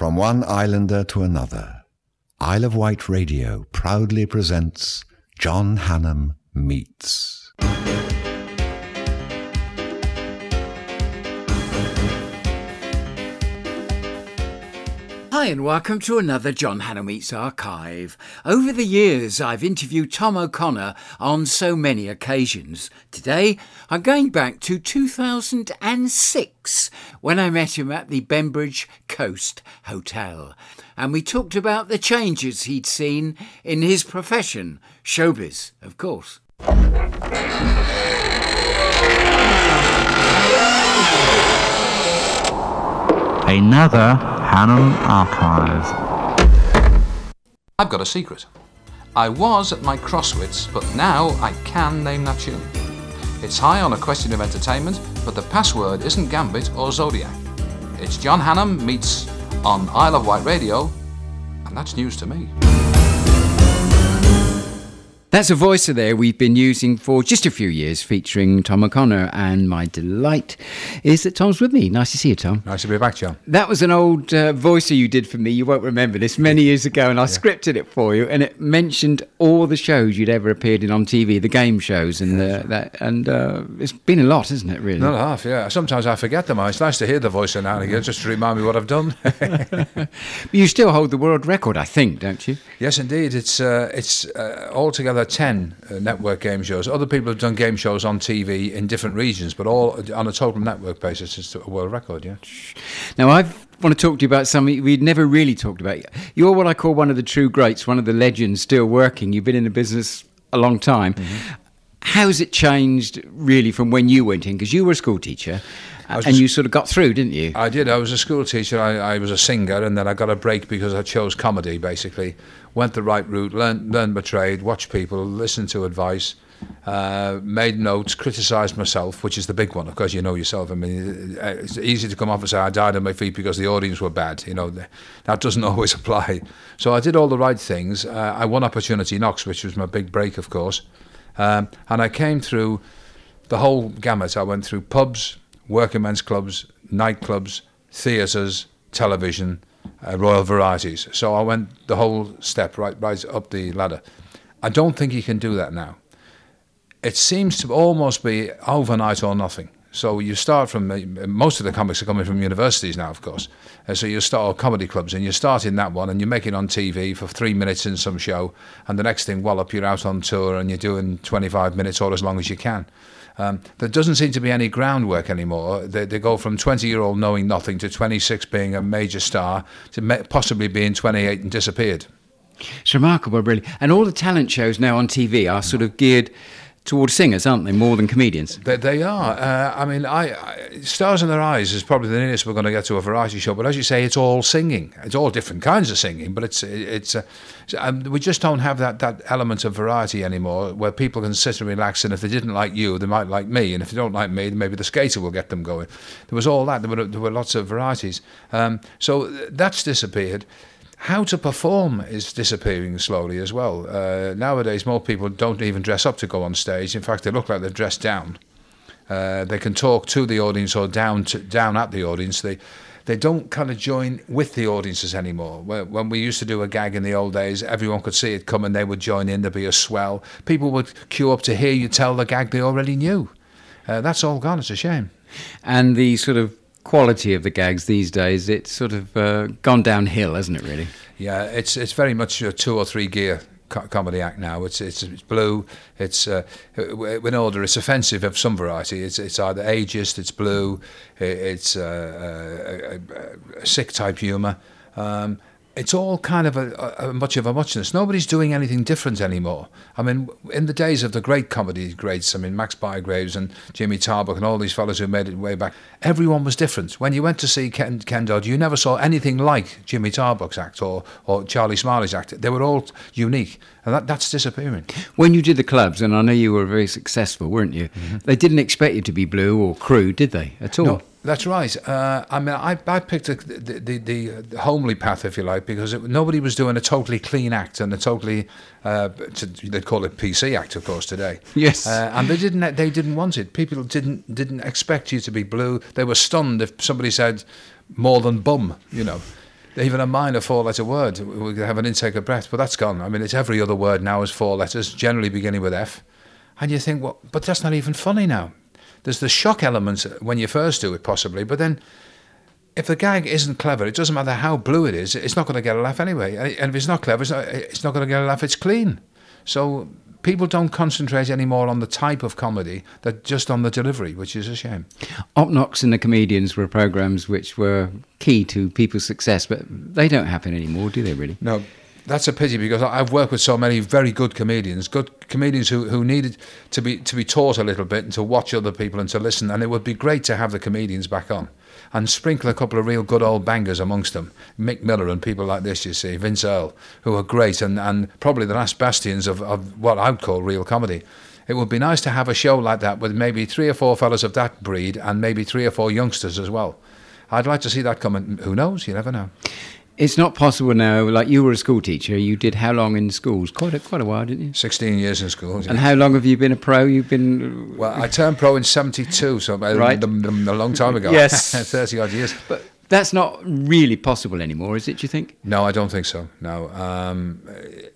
From one islander to another, Isle of Wight Radio proudly presents John Hannam Meets. Hi, and welcome to another John Hannam Meets Archive. Over the years, I've interviewed Tom O'Connor on so many occasions. Today, I'm going back to 2006 when I met him at the Bembridge Coast Hotel. And we talked about the changes he'd seen in his profession, showbiz, of course. Another Hannam Archive. I've got a secret. I was at my crosswits, but now I can name that tune. It's high on a question of entertainment, but the password isn't Gambit or Zodiac. It's John Hannam meets on Isle of Wight Radio, and that's news to me. That's a voicer there we've been using for just a few years, featuring Tom O'Connor. And my delight is that Tom's with me. Nice to see you, Tom. Nice to be back, John. That was an old uh, voicer you did for me. You won't remember this many years ago, and I scripted it for you, and it mentioned all the shows you'd ever appeared in on TV, the game shows, and the, that. And uh, it's been a lot, isn't it? Really. Not half, yeah. Sometimes I forget them. It's nice to hear the voice now and again, just to remind me what I've done. But you still hold the world record, I think, don't you? yes, indeed. It's uh, it's uh, altogether ten uh, network game shows. Other people have done game shows on TV in different regions, but all on a total network basis, it's a world record. Yeah. Now, I want to talk to you about something we'd never really talked about. You're what I call one of the true greats, one of the legends still working. You've been in the business a long time. How's it changed really from when you went in? Because you were a school teacher and just- you sort of got through, didn't you? I did. I was a school teacher. I, I was a singer, and then I got a break because I chose comedy. Basically, went the right route, learned learned my trade, watched people, listened to advice, uh, made notes, criticised myself, which is the big one, of course. You know yourself. I mean, uh, it's easy to come off and say I died on my feet because the audience were bad. You know, that doesn't always apply. So I did all the right things. Uh, I won Opportunity Knocks, which was my big break, of course, um, and I came through the whole gamut. I went through pubs, working men's clubs, nightclubs, theatres, television, uh, royal varieties. So I went the whole step right, right up the ladder. I don't think you can do that now. It seems to almost be overnight or nothing. So you start from most of the comics are coming from universities now, of course. Uh, so you start comedy clubs, and you start in that one, and you make it on TV for three minutes in some show, and the next thing, wallop, you're out on tour, and you're doing 25 minutes or as long as you can. Um, there doesn't seem to be any groundwork anymore. They, they go from 20 year old knowing nothing to 26 being a major star to possibly being 28 and disappeared. It's remarkable, really. And all the talent shows now on TV are sort of geared towards singers, aren't they, more than comedians? They, they are. Uh, I mean, I, I Stars in Their Eyes is probably the nearest we're going to get to a variety show. But as you say, it's all singing. It's all different kinds of singing. But it's it's uh, um, we just don't have that that element of variety anymore, where people can sit and relax. And if they didn't like you, they might like me. And if they don't like me, maybe the skater will get them going. There was all that. There were there were lots of varieties. Um, so that's disappeared. How to perform is disappearing slowly as well. Uh, nowadays, more people don't even dress up to go on stage. In fact, they look like they're dressed down. Uh, they can talk to the audience or down to, down at the audience. They they don't kind of join with the audiences anymore. When, we used to do a gag in the old days, everyone could see it coming. They would join in. There'd be a swell. People would queue up to hear you tell the gag they already knew. Uh, that's all gone. It's a shame. And the sort of quality of the gags these days, it's sort of uh, gone downhill, hasn't it, really? Yeah, it's it's very much a two or three gear co- comedy act now. It's it's, it's blue. It's uh, in order. It's offensive of some variety. It's it's either ageist. It's blue. It's uh, a, a, a sick type humour. Um, it's all kind of a, a, a much of a muchness. Nobody's doing anything different anymore. I mean, in the days of the great comedy greats, I mean, Max Bygraves and Jimmy Tarbuck and all these fellows who made it way back, everyone was different. When you went to see Ken, Ken Dodd, you never saw anything like Jimmy Tarbuck's act or, or Charlie Smiley's act. They were all unique, and that, that's disappearing. When you did the clubs, and I know you were very successful, weren't you? Mm-hmm. They didn't expect you to be blue or crude, did they, at all? No, that's right. Uh, I mean, I, I picked a, the, the, the, homely path, if you like, because it, nobody was doing a totally clean act and a totally, uh, to, they'd call it PC act, of course, today. Yes. Uh, and they didn't, they didn't want it. People didn't, didn't expect you to be blue. They were stunned if somebody said more than bum, you know. even a minor four-letter word, we could have an intake of breath, but that's gone. I mean, it's every other word now is four letters, generally beginning with F, and you think, well, but that's not even funny now. There's the shock element when you first do it, possibly, but then if the gag isn't clever, it doesn't matter how blue it is, it's not going to get a laugh anyway. And if it's not clever, it's not, it's not going to get a laugh. It's clean. So people don't concentrate anymore on the type of comedy, they're just on the delivery, which is a shame. Opp Knocks and the Comedians were programs which were key to people's success, but they don't happen anymore, do they really? No, that's a pity because I've worked with so many very good comedians, good comedians who, who needed to be to be taught a little bit and to watch other people and to listen. And it would be great to have the comedians back on and sprinkle a couple of real good old bangers amongst them. Mick Miller and people like this, you see, Vince Earl, who are great and, and probably the last bastions of, of what I would call real comedy. It would be nice to have a show like that with maybe three or four fellas of that breed and maybe three or four youngsters as well. I'd like to see that coming. Who knows? You never know. It's not possible now. Like you were a school teacher, you did how long in schools? Quite a quite a while, didn't you? Sixteen years in school. And how long have you been a pro? You've been well. I turned pro in '72, so right. a, a long time ago. yes, thirty odd years. But that's not really possible anymore, is it? Do you think? No, I don't think so. No, um,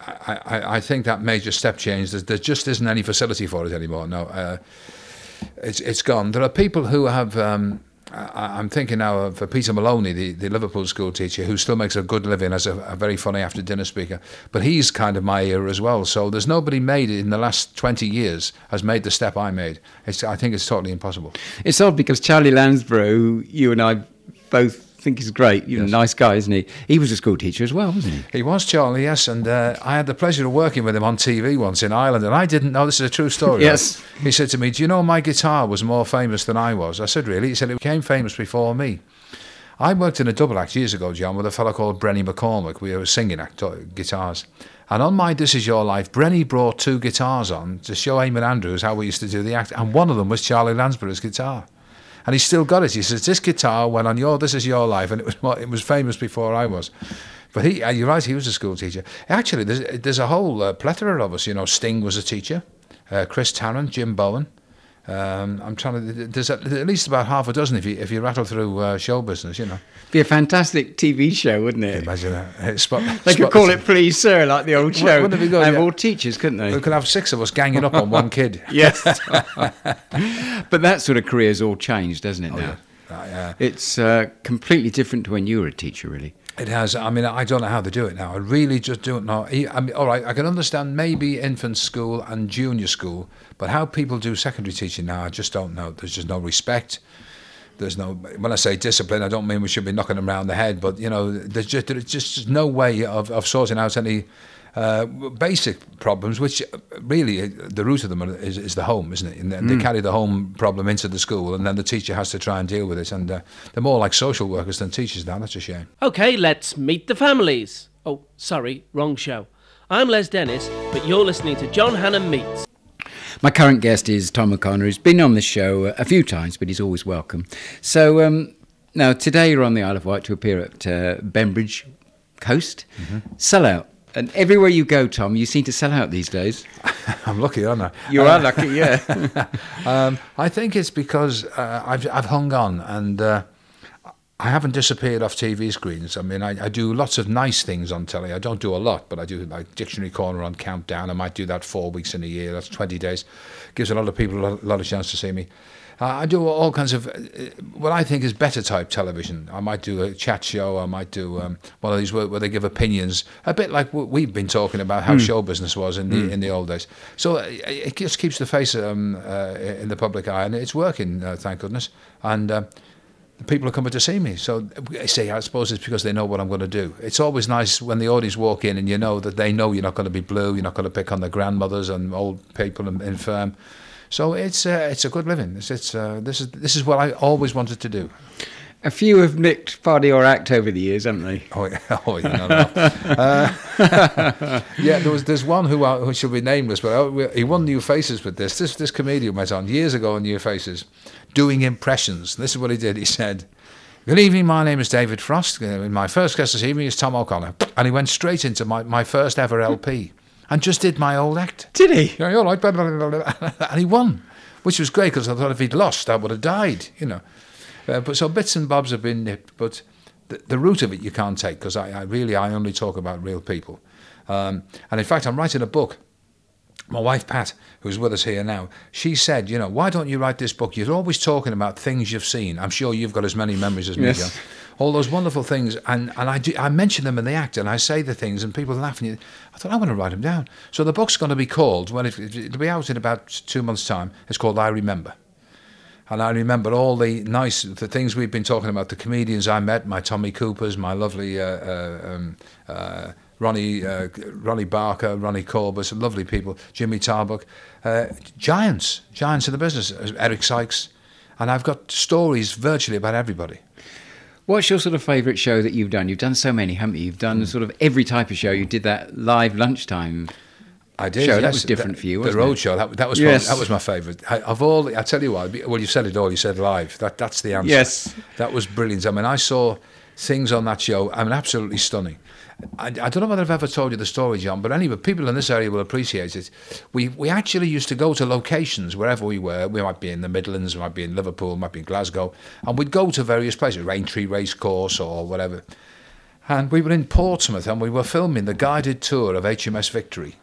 I, I, I, think that major step change. There just isn't any facility for it anymore. No, uh, it's it's gone. There are people who have. Um, I, am thinking now of uh, Peter Maloney, the, the Liverpool school teacher, who still makes a good living as a, a very funny after dinner speaker. But he's kind of my era as well. So there's nobody made in the last 20 years has made the step I made. It's, I think it's totally impossible. It's odd because Charlie Landsborough, you and I both think he's great. You yes. know, nice guy, isn't he? He was a school teacher as well, wasn't he? He was, Charlie, yes. And uh, I had the pleasure of working with him on TV once in Ireland, and I didn't know this is a true story. yes. Right? He said to me, Do you know my guitar was more famous than I was? I said, Really? He said, It became famous before me. I worked in a double act years ago, John, with a fellow called Brenny McCormick. We were singing act, uh, guitars. And on my This Is Your Life, Brenny brought two guitars on to show Eamonn Andrews how we used to do the act, and one of them was Charlie Landsborough's guitar and he's still got it. He says this guitar went on your "This Is Your Life," and it was it was famous before I was. But he, uh, you're right, he was a school teacher. Actually, there's there's a whole uh, plethora of us. You know, Sting was a teacher, uh, Chris Tarrant, Jim Bowen. Um, I'm trying to. There's at least about half a dozen if you if you rattle through uh, show business, you know. Be a fantastic TV show, wouldn't it? Imagine that. Spot, they could call it "Please, Sir," like the old show. Wouldn't it be good? And yeah. all teachers, couldn't they? We could have six of us ganging up on one kid. yes. but that sort of career's all changed, doesn't it? Oh, now, yeah. it's uh, completely different to when you were a teacher, really. It has. I mean, I don't know how they do it now. I really just don't know. I mean, all right, I can understand maybe infant school and junior school, but how people do secondary teaching now, I just don't know. There's just no respect. There's no. When I say discipline, I don't mean we should be knocking them around the head, but you know, there's just there's just no way of, of sorting out any uh, basic problems, which really the root of them is, is the home, isn't it? And mm. they carry the home problem into the school, and then the teacher has to try and deal with it. And uh, they're more like social workers than teachers now. That's a shame. Okay, let's meet the families. Oh, sorry, wrong show. I'm Les Dennis, but you're listening to John Hannam Meets. My current guest is Tom O'Connor, who's been on the show a few times, but he's always welcome. So um, now today you're on the Isle of Wight to appear at uh, Bembridge Coast. Mm-hmm. Sell out and everywhere you go, Tom, you seem to sell out these days. I'm lucky, aren't I? You uh, are lucky, yeah. um, I think it's because uh, I've, I've hung on and uh, I haven't disappeared off TV screens. I mean, I, I, do lots of nice things on telly. I don't do a lot, but I do like Dictionary Corner on Countdown. I might do that four weeks in a year. That's 20 days. Gives a lot of people a lot, of chance to see me. Uh, I do all kinds of uh, what I think is better type television. I might do a chat show. I might do um, one of these where, where, they give opinions, a bit like what we've been talking about how mm. show business was in the mm. in the old days. So uh, it just keeps the face um, uh, in the public eye, and it's working, uh, thank goodness. And uh, people are coming to see me. So I say, I suppose it's because they know what I'm going to do. It's always nice when the audience walk in and you know that they know you're not going to be blue, you're not going to pick on the grandmothers and old people and infirm. So it's uh, it's a good living. It's, it's uh, this is this is what I always wanted to do. A few have nicked part of your act over the years, haven't they? Oh, yeah, oh, yeah, no, no. uh, yeah, there was there's one who, uh, who should be nameless, but uh, he won New Faces with this. This this comedian went on years ago on New Faces, doing impressions. This is what he did. He said. Good evening, my name is David Frost. Uh, my first guest this evening is Tom O'Connor. And he went straight into my, my first ever LP and just did my old act. Did he? Yeah, all right. And he won, which was great because I thought if he'd lost, I would have died, you know. Uh, but so bits and bobs have been nipped, but the, the root of it you can't take because I, I really I only talk about real people. Um, and in fact, I'm writing a book. My wife Pat, who's with us here now, she said, you know, why don't you write this book? You're always talking about things you've seen. I'm sure you've got as many memories as me, Yes. John. All those wonderful things, and, and I do, I mention them in the act, and I say the things, and people laugh. And you, I thought I want to write them down. So the book's going to be called when it, it'll be out in about two months' time. It's called I Remember. And I remember all the nice the things we've been talking about, the comedians I met, my Tommy Coopers, my lovely uh, uh, um, uh, Ronnie uh, Ronnie Barker, Ronnie Corbett, some lovely people, Jimmy Tarbuck, uh, giants, giants in the business, uh, Eric Sykes, and I've got stories virtually about everybody. What's your sort of favourite show that you've done? You've done so many, haven't you? You've done sort of every type of show. You did that live lunchtime. I did. Show, that was different for you, The road it? show. That, that was Yes. probably, that was my favourite. Of all, I tell you what. Well, you said it all. You said live. That that's the answer. Yes. that was brilliant. I mean, I saw things on that show. I mean, absolutely stunning. I, I don't know whether I've ever told you the story, John, but anyway, people in this area will appreciate it. We we actually used to go to locations wherever we were. We might be in the Midlands, we might be in Liverpool, might be in Glasgow, and we'd go to various places, Aintree Racecourse or whatever. And we were in Portsmouth, and we were filming the guided tour of HMS Victory.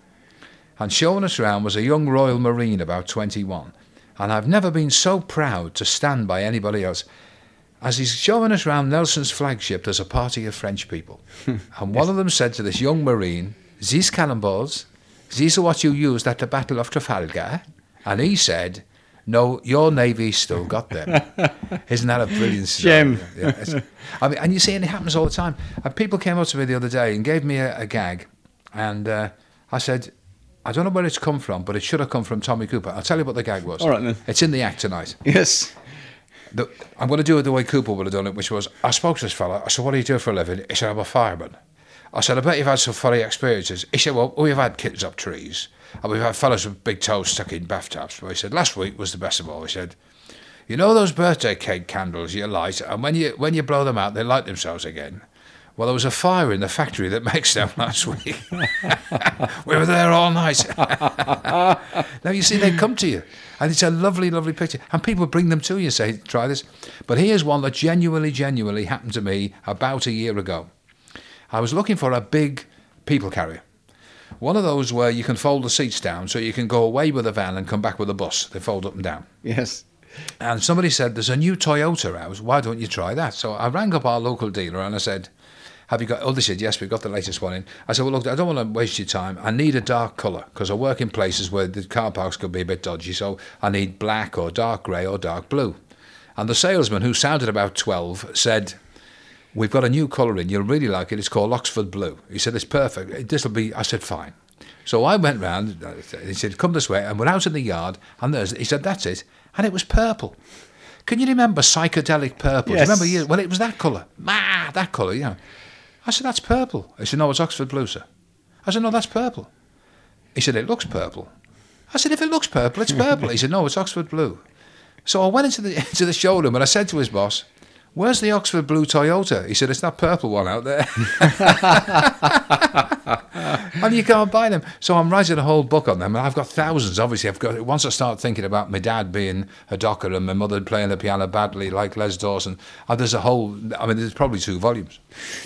And showing us round was a young Royal Marine about 21. And I've never been so proud to stand by anybody else. As he's showing us round Nelson's flagship, there's a party of French people. and one of them said to this young Marine, These cannonballs, these are what you used at the Battle of Trafalgar. And he said, No, your Navy's still got them. Isn't that a brilliant story? Gem. Yeah, I mean, and you see, and it happens all the time. And people came up to me the other day and gave me a, a gag, and uh, I said, I don't know where it's come from, but it should have come from Tommy Cooper. I'll tell you what the gag was. All right, then. It's in the act tonight. Yes. The, I'm going to do it the way Cooper would have done it, which was I spoke to this fella. I said, What do you do for a living? He said, I'm a fireman. I said, I bet you've had some funny experiences. He said, Well, we've had kittens up trees, and we've had fellas with big toes stuck in bathtubs. But he said, Last week was the best of all. He said, You know those birthday cake candles you light, and when you when you blow them out, they light themselves again. Well, there was a fire in the factory that makes them last week. we were there all night. now, you see, they come to you, and it's a lovely, lovely picture. And people bring them to you, and say, try this. But here's one that genuinely, genuinely happened to me about a year ago. I was looking for a big people carrier. One of those where you can fold the seats down so you can go away with a van and come back with a bus. They fold up and down. Yes. And somebody said, There's a new Toyota out. Why don't you try that? So I rang up our local dealer and I said, Have you got? Oh, they said, Yes, we've got the latest one in. I said, Well, look, I don't want to waste your time. I need a dark colour because I work in places where the car parks could be a bit dodgy. So I need black or dark grey or dark blue. And the salesman, who sounded about 12, said, We've got a new colour in. You'll really like it. It's called Oxford Blue. He said, It's perfect. This will be. I said, Fine. So I went round. uh, He said, "Come this way," and we're out in the yard. And there's, he said, "That's it," and it was purple. Can you remember psychedelic purple? Do you Yes. remember? Well, it was that colour. Ah, that colour. You know. I said, "That's purple." He said, "No, it's Oxford Blue, sir." I said, "No, that's purple." He said, "It looks purple." I said, "If it looks purple, it's purple." he said, "No, it's Oxford Blue." So I went into the into the showroom and I said to his boss, "Where's the Oxford Blue Toyota?" He said, "It's that purple one out there." and you can't buy them. So I'm writing a whole book on them, and I've got thousands. Obviously, I've got. Once I start thinking about my dad being a docker and my mother playing the piano badly, like Les Dawson, uh, there's a whole. I mean, there's probably two volumes.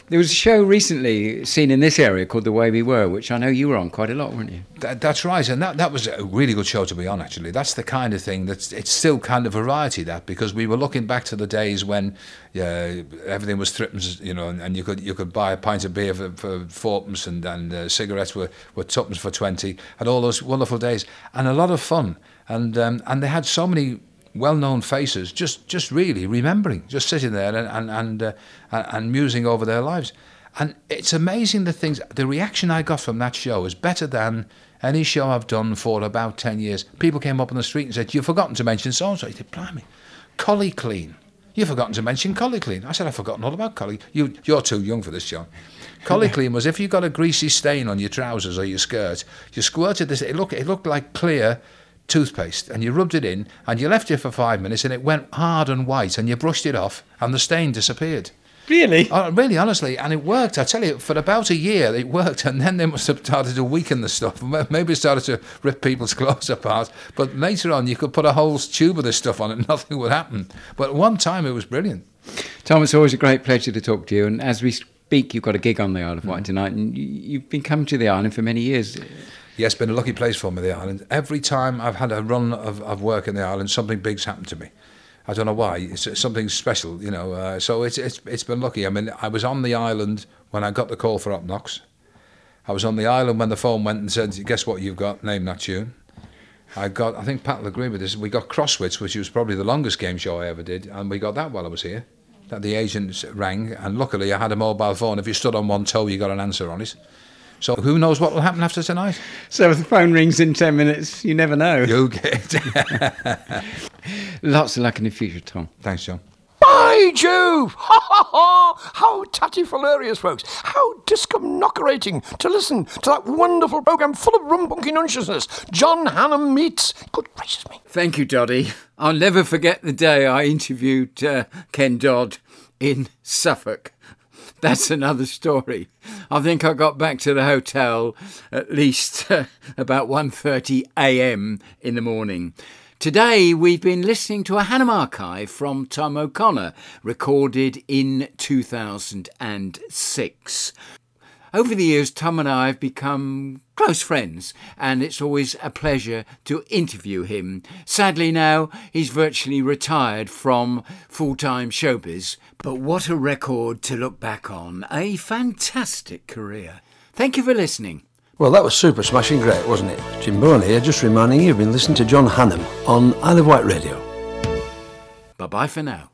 There was a show recently seen in this area called The Way We Were, which I know you were on quite a lot, weren't you? That, that's right, and that, that was a really good show to be on. Actually, that's the kind of thing that's it's still kind of variety that because we were looking back to the days when uh, everything was threepence, you know, and, and you could you could buy a pint of beer for, for fourpence and and uh, cigarettes were were tuppence for twenty, and all those wonderful days, and a lot of fun, and um, and they had so many well-known faces just just really remembering, just sitting there and and and, uh, and, musing over their lives. And it's amazing the things, the reaction I got from that show is better than any show I've done for about 10 years. People came up on the street and said, You've forgotten to mention so and so. I said, Blimey, Collie Clean. You've forgotten to mention Collie Clean. I said, I've forgotten all about Collie. You, you're too young for this, John. Collie Clean was if you got a greasy stain on your trousers or your skirt, you squirted this, it looked, it looked like clear toothpaste and you rubbed it in and you left it for five minutes and it went hard and white and you brushed it off and the stain disappeared. Really? Oh, really, honestly, and it worked. I tell you, for about a year, it worked, and then they must have started to weaken the stuff. Maybe it started to rip people's clothes apart. But later on, you could put a whole tube of this stuff on it, and nothing would happen. But one time, it was brilliant. Tom, it's always a great pleasure to talk to you. And as we speak, you've got a gig on the Isle of Wight mm. tonight, and you- you've been coming to the island for many years. Yes, been a lucky place for me, the island. Every time I've had a run of, of work in the island, something big's happened to me. I don't know why. It's something special, you know. Uh, so it's, it's it's been lucky. I mean, I was on the island when I got the call for Opp Knocks. I was on the island when the phone went and said, "Guess what? You've got name that tune." I got. I think Pat will agree with this. We got Crosswits, which was probably the longest game show I ever did, and we got that while I was here. That the agents rang, and luckily I had a mobile phone. If you stood on one toe, you got an answer on it. So who knows what will happen after tonight? So if the phone rings in 10 minutes, you never know. You get. Lots of luck in the future, Tom. Thanks, John. By Jove! Ha ha ha! How tatty-hilarious, folks. How discomnockerating to listen to that wonderful programme full of rumbunky nunciousness. John Hannam meets... Good gracious me. Thank you, Doddy. I'll never forget the day I interviewed uh, Ken Dodd in Suffolk. That's another story. I think I got back to the hotel at least uh, about 1:30 a.m. in the morning. Today we've been listening to a Hannam archive from Tom O'Connor, recorded in 2006. Over the years, Tom and I have become close friends, and it's always a pleasure to interview him. Sadly, now he's virtually retired from full time showbiz, but what a record to look back on! A fantastic career. Thank you for listening. Well, that was super smashing great, wasn't it? Jim Bowen here, just reminding you you've been listening to John Hannam on Isle of Wight Radio. Bye bye for now.